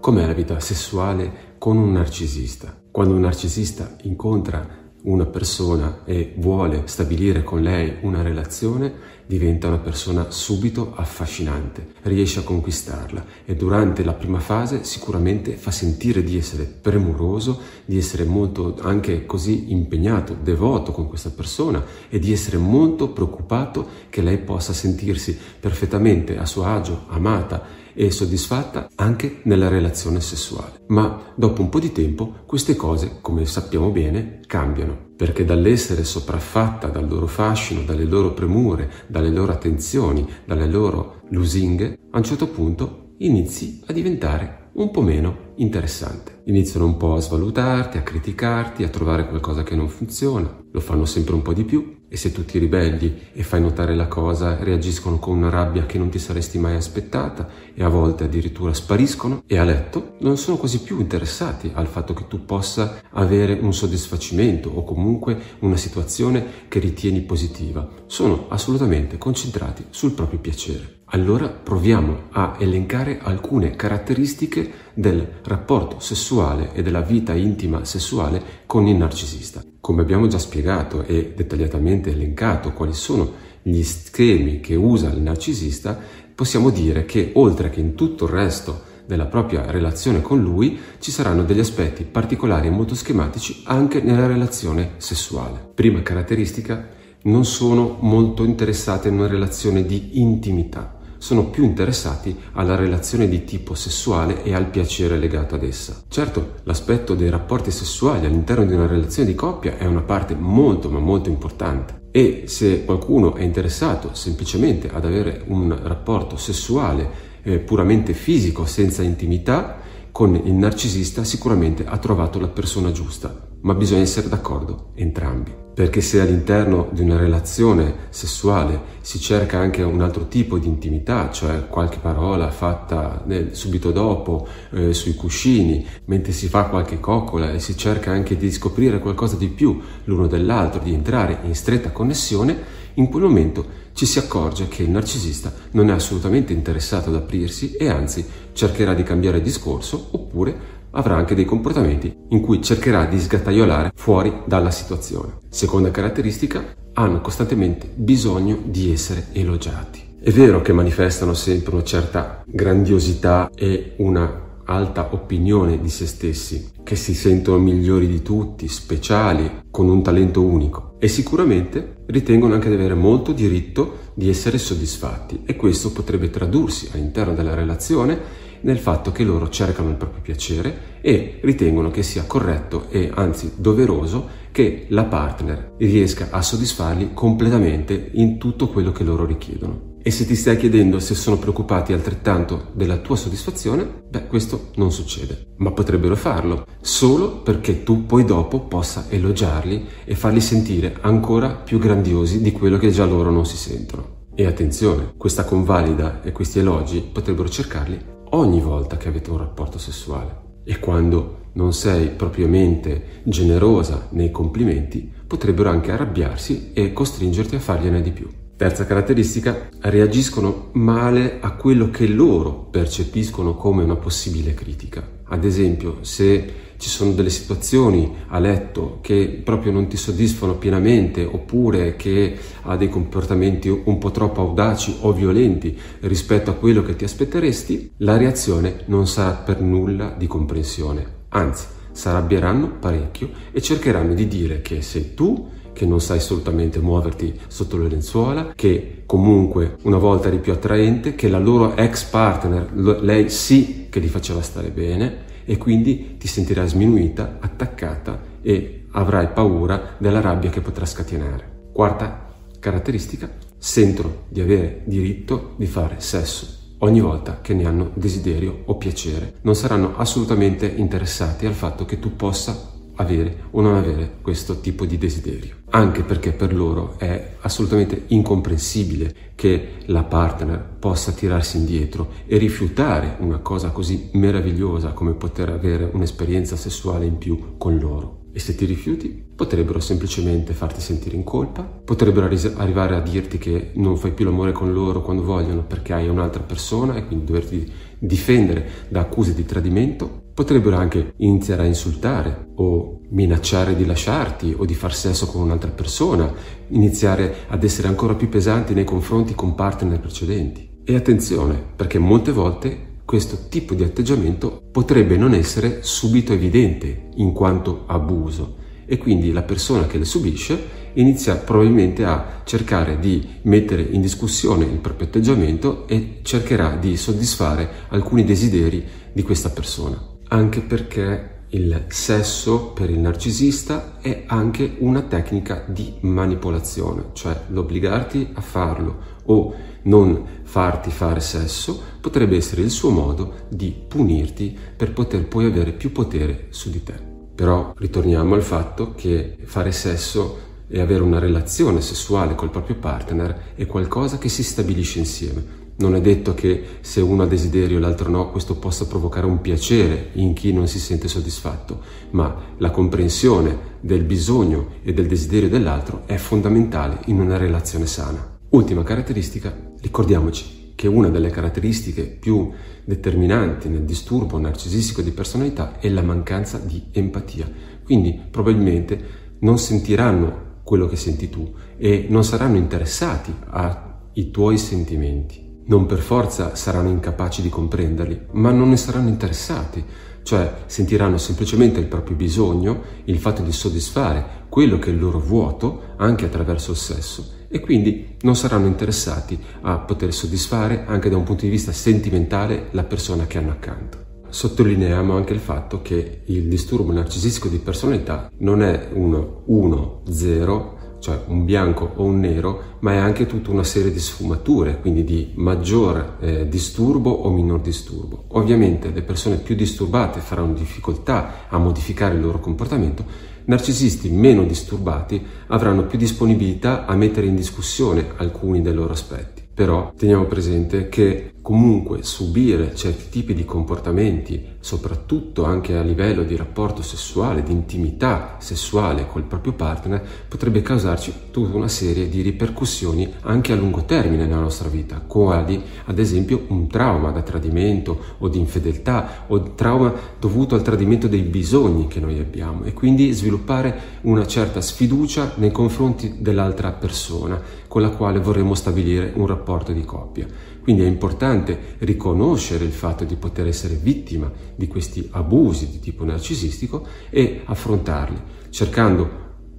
Com'è la vita sessuale con un narcisista? Quando un narcisista incontra una persona e vuole stabilire con lei una relazione, diventa una persona subito affascinante, riesce a conquistarla e durante la prima fase sicuramente fa sentire di essere premuroso, di essere molto anche così impegnato, devoto con questa persona e di essere molto preoccupato che lei possa sentirsi perfettamente a suo agio, amata e soddisfatta anche nella relazione sessuale. Ma dopo un po' di tempo queste cose, come sappiamo bene, cambiano, perché dall'essere sopraffatta dal loro fascino, dalle loro premure, dalle loro attenzioni, dalle loro lusinghe, a un certo punto inizi a diventare un po' meno interessante. Iniziano un po' a svalutarti, a criticarti, a trovare qualcosa che non funziona, lo fanno sempre un po' di più e se tu ti ribelli e fai notare la cosa, reagiscono con una rabbia che non ti saresti mai aspettata e a volte addirittura spariscono e a letto non sono quasi più interessati al fatto che tu possa avere un soddisfacimento o comunque una situazione che ritieni positiva. Sono assolutamente concentrati sul proprio piacere. Allora proviamo a elencare alcune caratteristiche del rapporto sessuale e della vita intima sessuale con il narcisista. Come abbiamo già spiegato e dettagliatamente elencato quali sono gli schemi che usa il narcisista, possiamo dire che oltre che in tutto il resto della propria relazione con lui ci saranno degli aspetti particolari e molto schematici anche nella relazione sessuale. Prima caratteristica, non sono molto interessate in una relazione di intimità sono più interessati alla relazione di tipo sessuale e al piacere legato ad essa. Certo, l'aspetto dei rapporti sessuali all'interno di una relazione di coppia è una parte molto ma molto importante e se qualcuno è interessato semplicemente ad avere un rapporto sessuale eh, puramente fisico senza intimità, con il narcisista sicuramente ha trovato la persona giusta, ma bisogna essere d'accordo entrambi perché se all'interno di una relazione sessuale si cerca anche un altro tipo di intimità, cioè qualche parola fatta nel, subito dopo eh, sui cuscini, mentre si fa qualche coccola e si cerca anche di scoprire qualcosa di più l'uno dell'altro, di entrare in stretta connessione, in quel momento ci si accorge che il narcisista non è assolutamente interessato ad aprirsi e anzi cercherà di cambiare discorso oppure avrà anche dei comportamenti in cui cercherà di sgattaiolare fuori dalla situazione. Seconda caratteristica, hanno costantemente bisogno di essere elogiati. È vero che manifestano sempre una certa grandiosità e una alta opinione di se stessi, che si sentono migliori di tutti, speciali, con un talento unico e sicuramente ritengono anche di avere molto diritto di essere soddisfatti e questo potrebbe tradursi all'interno della relazione nel fatto che loro cercano il proprio piacere e ritengono che sia corretto e anzi doveroso che la partner riesca a soddisfarli completamente in tutto quello che loro richiedono. E se ti stai chiedendo se sono preoccupati altrettanto della tua soddisfazione, beh, questo non succede. Ma potrebbero farlo solo perché tu poi dopo possa elogiarli e farli sentire ancora più grandiosi di quello che già loro non si sentono. E attenzione, questa convalida e questi elogi potrebbero cercarli ogni volta che avete un rapporto sessuale. E quando non sei propriamente generosa nei complimenti, potrebbero anche arrabbiarsi e costringerti a fargliene di più. Terza caratteristica, reagiscono male a quello che loro percepiscono come una possibile critica. Ad esempio, se ci sono delle situazioni a letto che proprio non ti soddisfano pienamente oppure che ha dei comportamenti un po' troppo audaci o violenti rispetto a quello che ti aspetteresti, la reazione non sarà per nulla di comprensione, anzi si arrabbieranno parecchio e cercheranno di dire che sei tu che non sai assolutamente muoverti sotto le lenzuola, che comunque una volta eri più attraente, che la loro ex partner, lei sì che li faceva stare bene e quindi ti sentirai sminuita, attaccata e avrai paura della rabbia che potrà scatenare. Quarta caratteristica, sentono di avere diritto di fare sesso ogni volta che ne hanno desiderio o piacere. Non saranno assolutamente interessati al fatto che tu possa avere o non avere questo tipo di desiderio. anche perché per loro è assolutamente incomprensibile che la partner possa tirarsi indietro e rifiutare una cosa così meravigliosa come poter avere un'esperienza sessuale in più con loro. E se ti rifiuti, potrebbero semplicemente farti sentire in colpa, potrebbero arri- arrivare a dirti che non fai più l'amore con loro quando vogliono perché hai un'altra persona e quindi doverti difendere da accuse di tradimento, potrebbero anche iniziare a insultare o minacciare di lasciarti o di far sesso con un'altra persona, iniziare ad essere ancora più pesanti nei confronti con partner precedenti. E attenzione, perché molte volte questo tipo di atteggiamento potrebbe non essere subito evidente in quanto abuso e quindi la persona che le subisce inizia probabilmente a cercare di mettere in discussione il proprio atteggiamento e cercherà di soddisfare alcuni desideri di questa persona, anche perché il sesso per il narcisista è anche una tecnica di manipolazione, cioè l'obbligarti a farlo o non farti fare sesso potrebbe essere il suo modo di punirti per poter poi avere più potere su di te. Però ritorniamo al fatto che fare sesso e avere una relazione sessuale col proprio partner è qualcosa che si stabilisce insieme. Non è detto che se uno ha desiderio e l'altro no, questo possa provocare un piacere in chi non si sente soddisfatto, ma la comprensione del bisogno e del desiderio dell'altro è fondamentale in una relazione sana. Ultima caratteristica, ricordiamoci che una delle caratteristiche più determinanti nel disturbo narcisistico di personalità è la mancanza di empatia. Quindi probabilmente non sentiranno quello che senti tu e non saranno interessati ai tuoi sentimenti. Non per forza saranno incapaci di comprenderli, ma non ne saranno interessati, cioè sentiranno semplicemente il proprio bisogno, il fatto di soddisfare quello che è il loro vuoto anche attraverso il sesso e quindi non saranno interessati a poter soddisfare anche da un punto di vista sentimentale la persona che hanno accanto. Sottolineiamo anche il fatto che il disturbo narcisistico di personalità non è uno 1-0, cioè un bianco o un nero, ma è anche tutta una serie di sfumature, quindi di maggior eh, disturbo o minor disturbo. Ovviamente le persone più disturbate faranno difficoltà a modificare il loro comportamento, Narcisisti meno disturbati avranno più disponibilità a mettere in discussione alcuni dei loro aspetti. Però teniamo presente che comunque subire certi tipi di comportamenti, soprattutto anche a livello di rapporto sessuale, di intimità sessuale col proprio partner, potrebbe causarci tutta una serie di ripercussioni anche a lungo termine nella nostra vita, quali ad esempio un trauma da tradimento o di infedeltà o trauma dovuto al tradimento dei bisogni che noi abbiamo e quindi sviluppare una certa sfiducia nei confronti dell'altra persona con la quale vorremmo stabilire un rapporto di coppia. Quindi è importante riconoscere il fatto di poter essere vittima di questi abusi di tipo narcisistico e affrontarli, cercando,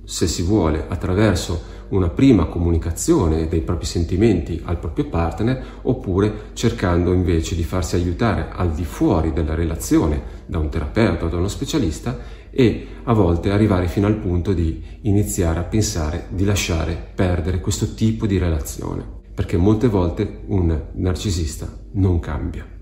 se si vuole, attraverso una prima comunicazione dei propri sentimenti al proprio partner oppure cercando invece di farsi aiutare al di fuori della relazione da un terapeuta o da uno specialista e a volte arrivare fino al punto di iniziare a pensare di lasciare perdere questo tipo di relazione perché molte volte un narcisista non cambia.